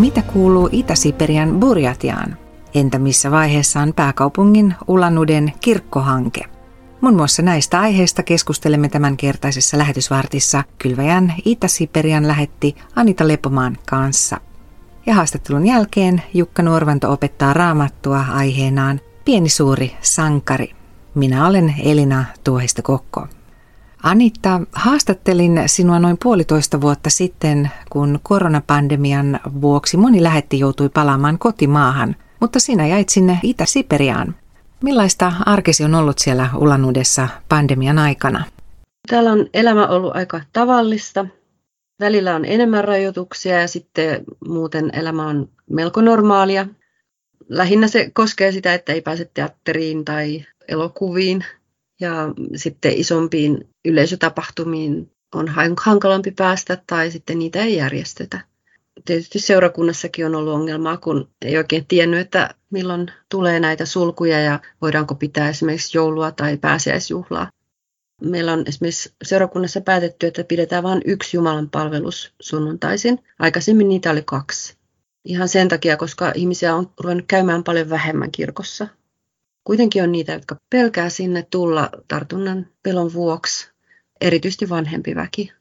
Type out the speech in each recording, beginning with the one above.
Mitä kuuluu Itä-Siperian Burjatiaan? Entä missä vaiheessa on pääkaupungin Ulanuden kirkkohanke? Muun muassa näistä aiheista keskustelemme tämänkertaisessa lähetysvartissa Kylväjän Itä-Siperian lähetti Anita Lepomaan kanssa. Ja haastattelun jälkeen Jukka Nuorvanto opettaa raamattua aiheenaan Pieni suuri sankari. Minä olen Elina Tuohista Kokko. Anita, haastattelin sinua noin puolitoista vuotta sitten, kun koronapandemian vuoksi moni lähetti joutui palaamaan kotimaahan, mutta sinä jäit sinne Itä-Siperiaan. Millaista arkesi on ollut siellä Ulanudessa pandemian aikana? Täällä on elämä ollut aika tavallista. Välillä on enemmän rajoituksia ja sitten muuten elämä on melko normaalia. Lähinnä se koskee sitä, että ei pääse teatteriin tai elokuviin ja sitten isompiin yleisötapahtumiin on hankalampi päästä tai sitten niitä ei järjestetä. Tietysti seurakunnassakin on ollut ongelmaa, kun ei oikein tiennyt, että milloin tulee näitä sulkuja ja voidaanko pitää esimerkiksi joulua tai pääsiäisjuhlaa. Meillä on esimerkiksi seurakunnassa päätetty, että pidetään vain yksi Jumalan palvelus sunnuntaisin. Aikaisemmin niitä oli kaksi. Ihan sen takia, koska ihmisiä on ruvennut käymään paljon vähemmän kirkossa. Kuitenkin on niitä, jotka pelkää sinne tulla tartunnan pelon vuoksi, erityisesti vanhempi väki.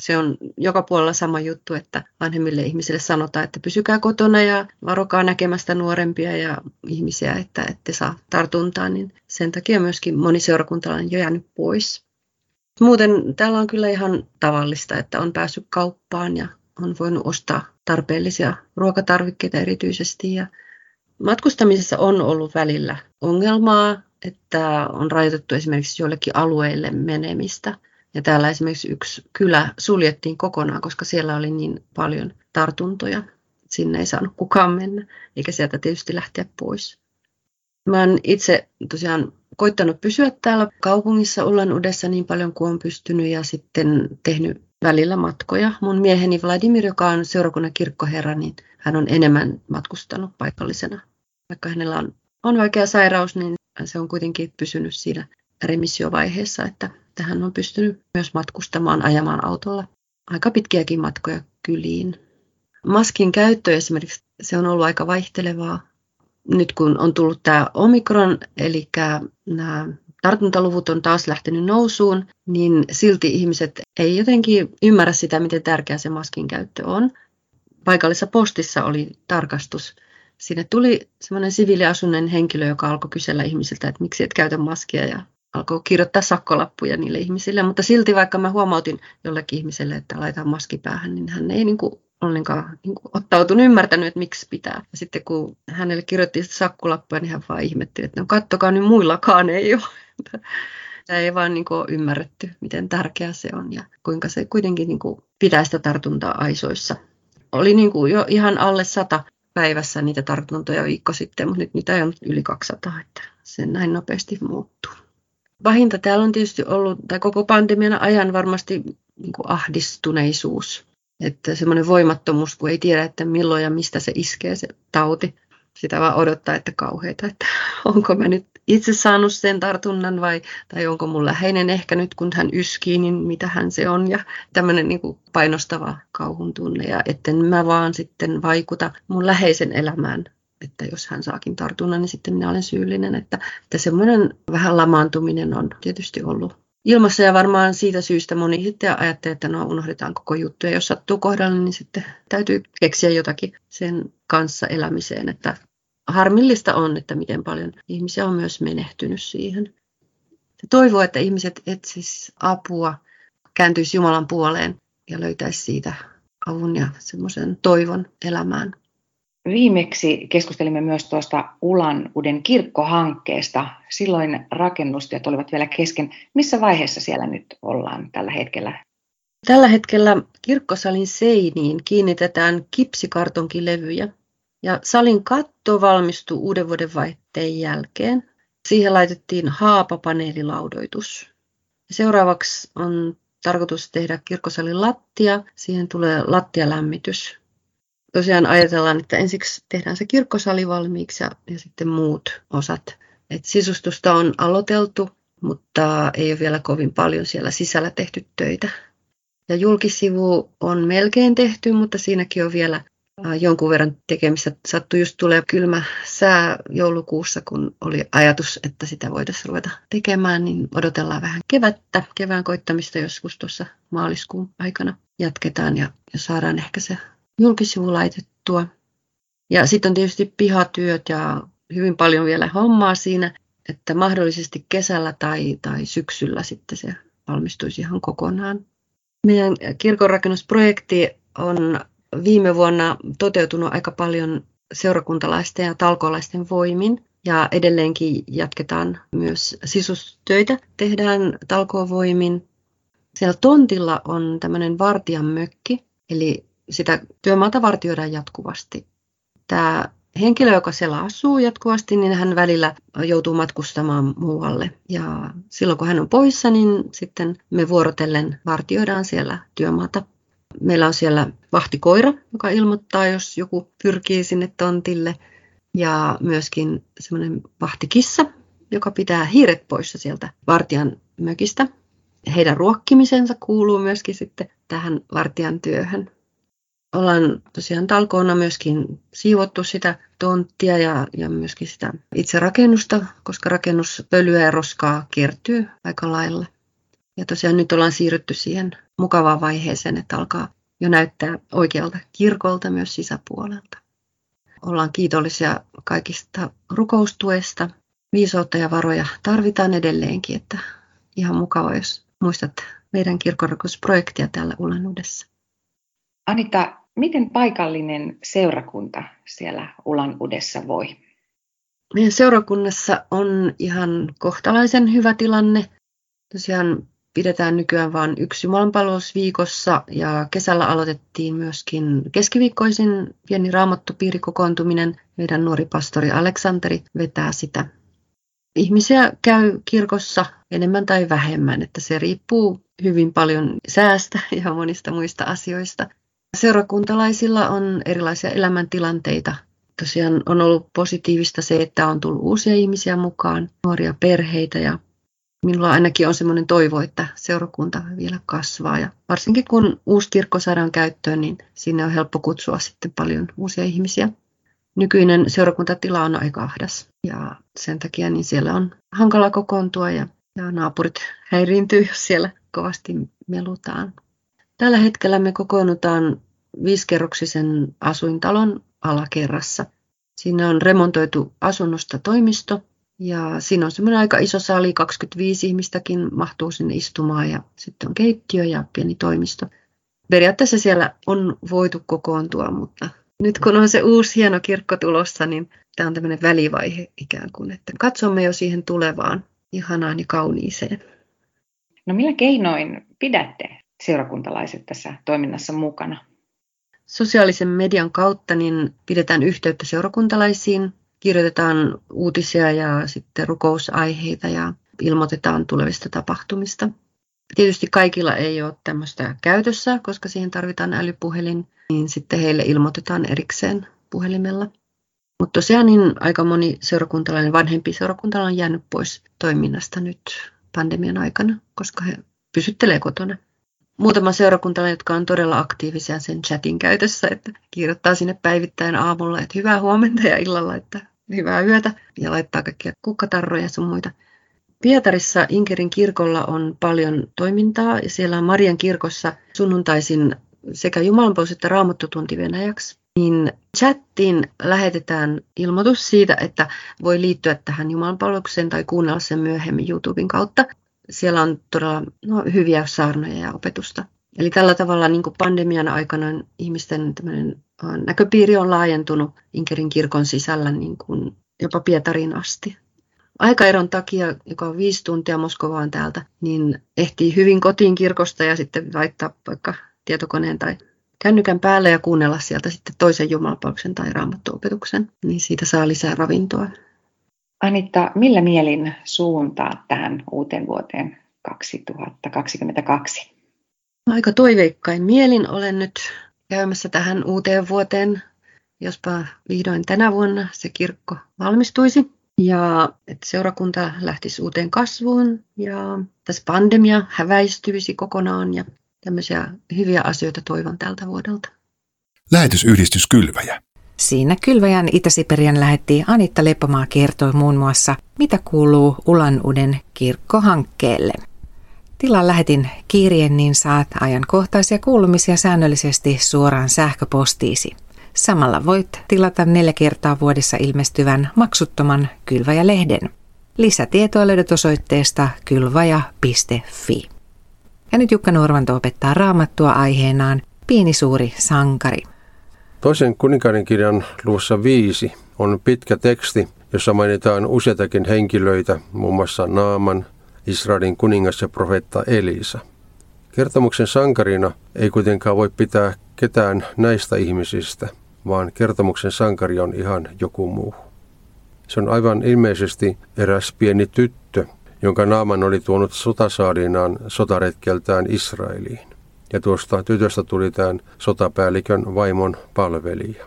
Se on joka puolella sama juttu, että vanhemmille ihmisille sanotaan, että pysykää kotona ja varokaa näkemästä nuorempia ja ihmisiä, että ette saa tartuntaa, niin sen takia myöskin moni seurakuntalainen jo jäänyt pois. Muuten täällä on kyllä ihan tavallista, että on päässyt kauppaan ja on voinut ostaa tarpeellisia ruokatarvikkeita erityisesti ja Matkustamisessa on ollut välillä ongelmaa, että on rajoitettu esimerkiksi joillekin alueille menemistä. Ja täällä esimerkiksi yksi kylä suljettiin kokonaan, koska siellä oli niin paljon tartuntoja. Sinne ei saanut kukaan mennä, eikä sieltä tietysti lähteä pois. Mä oon itse tosiaan koittanut pysyä täällä kaupungissa Ulanudessa niin paljon kuin on pystynyt ja sitten tehnyt välillä matkoja. Mun mieheni Vladimir, joka on seurakunnan kirkkoherra, niin hän on enemmän matkustanut paikallisena vaikka hänellä on, on vaikea sairaus, niin se on kuitenkin pysynyt siinä remissiovaiheessa, että hän on pystynyt myös matkustamaan, ajamaan autolla aika pitkiäkin matkoja kyliin. Maskin käyttö esimerkiksi, se on ollut aika vaihtelevaa. Nyt kun on tullut tämä omikron, eli nämä tartuntaluvut on taas lähtenyt nousuun, niin silti ihmiset ei jotenkin ymmärrä sitä, miten tärkeä se maskin käyttö on. Paikallisessa postissa oli tarkastus sinne tuli semmoinen siviiliasunnen henkilö, joka alkoi kysellä ihmisiltä, että miksi et käytä maskia ja alkoi kirjoittaa sakkolappuja niille ihmisille. Mutta silti vaikka mä huomautin jollekin ihmiselle, että laitetaan maski päähän, niin hän ei niin kuin ollenkaan niin kuin ottautunut ymmärtänyt, että miksi pitää. Ja sitten kun hänelle kirjoitti sitä sakkolappuja, niin hän vaan ihmetteli, että no kattokaa, niin muillakaan ei ole. Tämä ei vaan niin kuin ymmärretty, miten tärkeää se on ja kuinka se kuitenkin niin kuin pitää sitä tartuntaa aisoissa. Oli niin kuin jo ihan alle sata päivässä niitä tartuntoja viikko sitten, mutta nyt niitä on yli 200, että se näin nopeasti muuttuu. Pahinta täällä on tietysti ollut, tai koko pandemian ajan varmasti niin kuin ahdistuneisuus. Että semmoinen voimattomuus, kun ei tiedä, että milloin ja mistä se iskee se tauti. Sitä vaan odottaa, että kauheita, että onko mä nyt itse saanut sen tartunnan vai tai onko mun läheinen ehkä nyt kun hän yskii, niin mitä hän se on. Ja tämmöinen niin kuin painostava kauhun tunne. Ja etten mä vaan sitten vaikuta mun läheisen elämään. Että jos hän saakin tartunnan, niin sitten minä olen syyllinen. Että, että semmoinen vähän lamaantuminen on tietysti ollut ilmassa. Ja varmaan siitä syystä moni sitten ajattelee, että no unohdetaan koko juttu. Ja jos sattuu kohdalle, niin sitten täytyy keksiä jotakin sen kanssa elämiseen, että harmillista on, että miten paljon ihmisiä on myös menehtynyt siihen. Toivoo, että ihmiset etsis apua, kääntyisi Jumalan puoleen ja löytäisi siitä avun ja semmoisen toivon elämään. Viimeksi keskustelimme myös tuosta Ulan uuden kirkkohankkeesta. Silloin rakennustyöt olivat vielä kesken. Missä vaiheessa siellä nyt ollaan tällä hetkellä? Tällä hetkellä kirkkosalin seiniin kiinnitetään kipsikartonkilevyjä. Ja salin katto valmistui uuden vuoden vaihteen jälkeen. Siihen laitettiin haapapaneelilaudoitus. Seuraavaksi on tarkoitus tehdä kirkkosalin lattia. Siihen tulee lattialämmitys. Tosiaan ajatellaan, että ensiksi tehdään se kirkkosali valmiiksi ja, ja sitten muut osat. Et sisustusta on aloiteltu, mutta ei ole vielä kovin paljon siellä sisällä tehty töitä. Ja julkisivu on melkein tehty, mutta siinäkin on vielä jonkun verran tekemistä. Sattui just tulee kylmä sää joulukuussa, kun oli ajatus, että sitä voitaisiin ruveta tekemään, niin odotellaan vähän kevättä, kevään koittamista joskus tuossa maaliskuun aikana jatketaan ja, ja saadaan ehkä se julkisivu laitettua. Ja sitten on tietysti pihatyöt ja hyvin paljon vielä hommaa siinä, että mahdollisesti kesällä tai, tai syksyllä sitten se valmistuisi ihan kokonaan. Meidän kirkonrakennusprojekti on viime vuonna toteutunut aika paljon seurakuntalaisten ja talkolaisten voimin. Ja edelleenkin jatketaan myös sisustöitä, tehdään talkovoimin. Siellä tontilla on tämmöinen vartijan mökki, eli sitä työmaata vartioidaan jatkuvasti. Tämä henkilö, joka siellä asuu jatkuvasti, niin hän välillä joutuu matkustamaan muualle. Ja silloin kun hän on poissa, niin sitten me vuorotellen vartioidaan siellä työmaata. Meillä on siellä vahtikoira, joka ilmoittaa, jos joku pyrkii sinne tontille. Ja myöskin semmoinen vahtikissa, joka pitää hiiret poissa sieltä vartijan mökistä. Heidän ruokkimisensa kuuluu myöskin sitten tähän vartijan työhön ollaan tosiaan talkoona myöskin siivottu sitä tonttia ja, ja myöskin sitä itse rakennusta, koska rakennuspölyä ja roskaa kertyy aika lailla. Ja tosiaan nyt ollaan siirrytty siihen mukavaan vaiheeseen, että alkaa jo näyttää oikealta kirkolta myös sisäpuolelta. Ollaan kiitollisia kaikista rukoustuesta. Viisautta ja varoja tarvitaan edelleenkin, että ihan mukava, jos muistat meidän kirkonrakennusprojektia täällä Ulanudessa. Anita, miten paikallinen seurakunta siellä Ulanudessa voi? Meidän seurakunnassa on ihan kohtalaisen hyvä tilanne. Tosiaan pidetään nykyään vain yksi jumalanpalvelus viikossa ja kesällä aloitettiin myöskin keskiviikkoisin pieni raamattupiirikokoontuminen. Meidän nuori pastori Aleksanteri vetää sitä. Ihmisiä käy kirkossa enemmän tai vähemmän, että se riippuu hyvin paljon säästä ja monista muista asioista. Seurakuntalaisilla on erilaisia elämäntilanteita. Tosiaan on ollut positiivista se, että on tullut uusia ihmisiä mukaan, nuoria perheitä ja minulla ainakin on sellainen toivo, että seurakunta vielä kasvaa. Ja varsinkin kun uusi kirkko saadaan käyttöön, niin sinne on helppo kutsua sitten paljon uusia ihmisiä. Nykyinen seurakuntatila on aika ahdas ja sen takia niin siellä on hankala kokoontua ja, ja naapurit häiriintyy, jos siellä kovasti melutaan. Tällä hetkellä me kokoonnutaan viisikerroksisen asuintalon alakerrassa. Siinä on remontoitu asunnosta toimisto ja siinä on semmoinen aika iso sali, 25 ihmistäkin mahtuu sinne istumaan ja sitten on keittiö ja pieni toimisto. Periaatteessa siellä on voitu kokoontua, mutta nyt kun on se uusi hieno kirkko tulossa, niin tämä on tämmöinen välivaihe ikään kuin, että katsomme jo siihen tulevaan ihanaan ja kauniiseen. No millä keinoin pidätte seurakuntalaiset tässä toiminnassa mukana? Sosiaalisen median kautta niin pidetään yhteyttä seurakuntalaisiin, kirjoitetaan uutisia ja sitten rukousaiheita ja ilmoitetaan tulevista tapahtumista. Tietysti kaikilla ei ole tämmöistä käytössä, koska siihen tarvitaan älypuhelin, niin sitten heille ilmoitetaan erikseen puhelimella. Mutta tosiaan niin aika moni seurakuntalainen, vanhempi seurakuntalainen on jäänyt pois toiminnasta nyt pandemian aikana, koska he pysyttelee kotona muutama seurakuntalainen, jotka on todella aktiivisia sen chatin käytössä, että kirjoittaa sinne päivittäin aamulla, että hyvää huomenta ja illalla, että hyvää yötä ja laittaa kaikkia kukkatarroja ja sun muita. Pietarissa Inkerin kirkolla on paljon toimintaa ja siellä on Marian kirkossa sunnuntaisin sekä jumalanpalvelus että raamattotunti venäjäksi. Niin chattiin lähetetään ilmoitus siitä, että voi liittyä tähän jumalanpalvelukseen tai kuunnella sen myöhemmin YouTuben kautta siellä on todella no, hyviä saarnoja ja opetusta. Eli tällä tavalla niin kuin pandemian aikana ihmisten näköpiiri on laajentunut Inkerin kirkon sisällä niin kuin jopa Pietariin asti. Aikaeron takia, joka on viisi tuntia Moskovaan täältä, niin ehtii hyvin kotiin kirkosta ja sitten laittaa vaikka tietokoneen tai kännykän päälle ja kuunnella sieltä sitten toisen jumalapalveluksen tai raamattuopetuksen, niin siitä saa lisää ravintoa. Anitta, millä mielin suuntaa tähän uuteen vuoteen 2022? Aika toiveikkain mielin olen nyt käymässä tähän uuteen vuoteen, jospa vihdoin tänä vuonna se kirkko valmistuisi ja että seurakunta lähtisi uuteen kasvuun ja tässä pandemia häväistyisi kokonaan ja tämmöisiä hyviä asioita toivon tältä vuodelta. Lähetysyhdistys Kylväjä. Siinä Kylväjän Itä-Siperian lähetti Anitta Lepomaa kertoi muun muassa, mitä kuuluu Ulanuden kirkkohankkeelle. Tilan lähetin kirjeen, niin saat ajankohtaisia kuulumisia säännöllisesti suoraan sähköpostiisi. Samalla voit tilata neljä kertaa vuodessa ilmestyvän maksuttoman Kylväjä-lehden. Lisätietoa löydät osoitteesta kylvaja.fi. Ja nyt Jukka Norvanto opettaa raamattua aiheenaan Pieni suuri sankari. Toisen kuninkaiden kirjan luvussa viisi on pitkä teksti, jossa mainitaan useitakin henkilöitä, muun muassa Naaman, Israelin kuningas ja profeetta Elisa. Kertomuksen sankarina ei kuitenkaan voi pitää ketään näistä ihmisistä, vaan kertomuksen sankari on ihan joku muu. Se on aivan ilmeisesti eräs pieni tyttö, jonka Naaman oli tuonut sotasaadinaan sotaretkeltään Israeliin. Ja tuosta tytöstä tuli tämän sotapäällikön vaimon palvelija.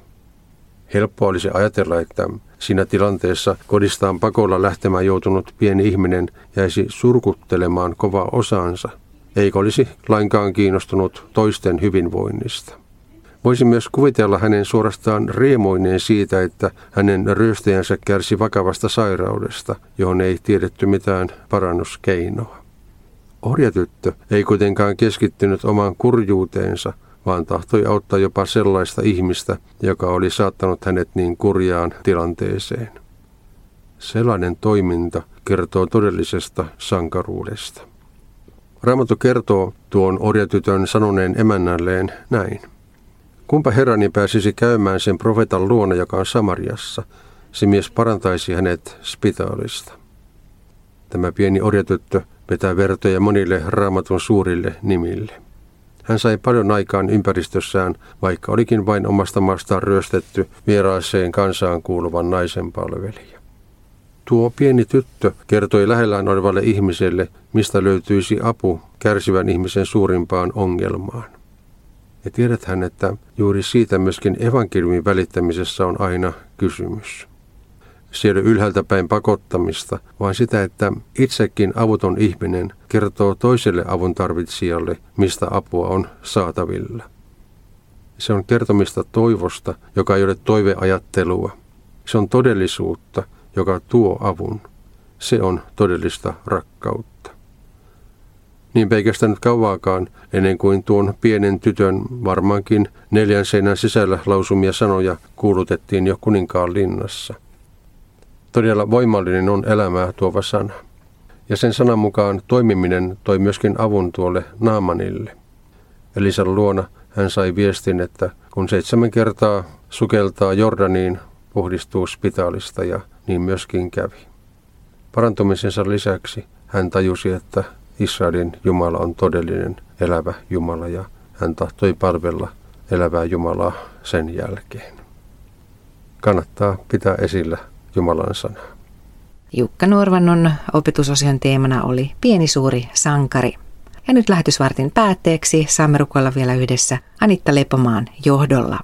Helppo olisi ajatella, että siinä tilanteessa kodistaan pakolla lähtemään joutunut pieni ihminen jäisi surkuttelemaan kovaa osaansa, eikä olisi lainkaan kiinnostunut toisten hyvinvoinnista. Voisi myös kuvitella hänen suorastaan riemoineen siitä, että hänen ryöstäjänsä kärsi vakavasta sairaudesta, johon ei tiedetty mitään parannuskeinoa. Orjatyttö ei kuitenkaan keskittynyt omaan kurjuuteensa, vaan tahtoi auttaa jopa sellaista ihmistä, joka oli saattanut hänet niin kurjaan tilanteeseen. Sellainen toiminta kertoo todellisesta sankaruudesta. Raamattu kertoo tuon orjatytön sanoneen emännälleen näin. Kumpa herrani pääsisi käymään sen profetan luona, joka on Samariassa, se mies parantaisi hänet spitaalista. Tämä pieni orjatyttö vetää vertoja monille raamatun suurille nimille. Hän sai paljon aikaan ympäristössään, vaikka olikin vain omasta maastaan ryöstetty vieraaseen kansaan kuuluvan naisen palvelija. Tuo pieni tyttö kertoi lähellään olevalle ihmiselle, mistä löytyisi apu kärsivän ihmisen suurimpaan ongelmaan. Ja tiedäthän, että juuri siitä myöskin evankeliumin välittämisessä on aina kysymys. Ole ylhäältä päin pakottamista, vaan sitä, että itsekin avuton ihminen kertoo toiselle avun tarvitsijalle, mistä apua on saatavilla. Se on kertomista toivosta, joka ei ole toiveajattelua. Se on todellisuutta, joka tuo avun. Se on todellista rakkautta. Niin eikä nyt kauaakaan ennen kuin tuon pienen tytön varmaankin neljän seinän sisällä lausumia sanoja kuulutettiin jo kuninkaan linnassa. Todella voimallinen on elämää tuova sana. Ja sen sanan mukaan toimiminen toi myöskin avun tuolle Naamanille. Elisan luona hän sai viestin, että kun seitsemän kertaa sukeltaa Jordaniin, puhdistuu spitaalista ja niin myöskin kävi. Parantumisensa lisäksi hän tajusi, että Israelin Jumala on todellinen elävä Jumala ja hän tahtoi palvella elävää Jumalaa sen jälkeen. Kannattaa pitää esillä Jumalan sanaa. Jukka Nuorvannon opetusosion teemana oli Pieni suuri sankari. Ja nyt lähetysvartin päätteeksi saamme rukoilla vielä yhdessä Anitta Lepomaan johdolla.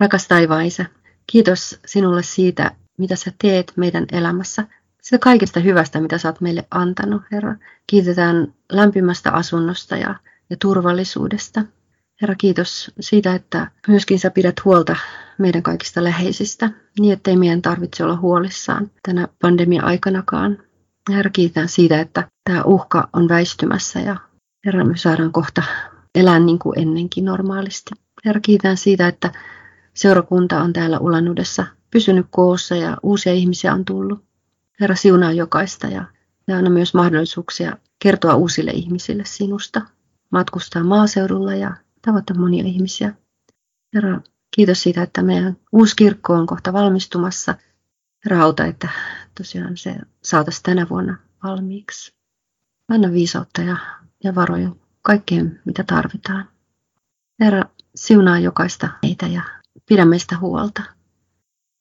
Rakas taivaan isä, kiitos sinulle siitä, mitä sä teet meidän elämässä sitä kaikesta hyvästä, mitä sä oot meille antanut, Herra. Kiitetään lämpimästä asunnosta ja, ja turvallisuudesta. Herra, kiitos siitä, että myöskin sä pidät huolta meidän kaikista läheisistä, niin ettei meidän tarvitse olla huolissaan tänä pandemia-aikanakaan. Herra, kiitän siitä, että tämä uhka on väistymässä ja Herra, me saadaan kohta elää niin kuin ennenkin normaalisti. Herra, kiitän siitä, että seurakunta on täällä Ulanudessa pysynyt koossa ja uusia ihmisiä on tullut. Herra siunaa jokaista ja, ja anna myös mahdollisuuksia kertoa uusille ihmisille sinusta, matkustaa maaseudulla ja tavata monia ihmisiä. Herra, kiitos siitä, että meidän uusi kirkko on kohta valmistumassa. Herra, auta, että tosiaan se saataisiin tänä vuonna valmiiksi. Anna viisautta ja, ja varoja kaikkeen, mitä tarvitaan. Herra, siunaa jokaista meitä ja pidä meistä huolta.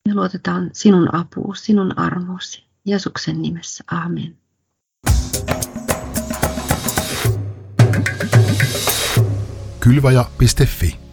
Me luotetaan sinun apuun, sinun armosi. Jeesuksen nimessä. Amen. Kylvaja.fi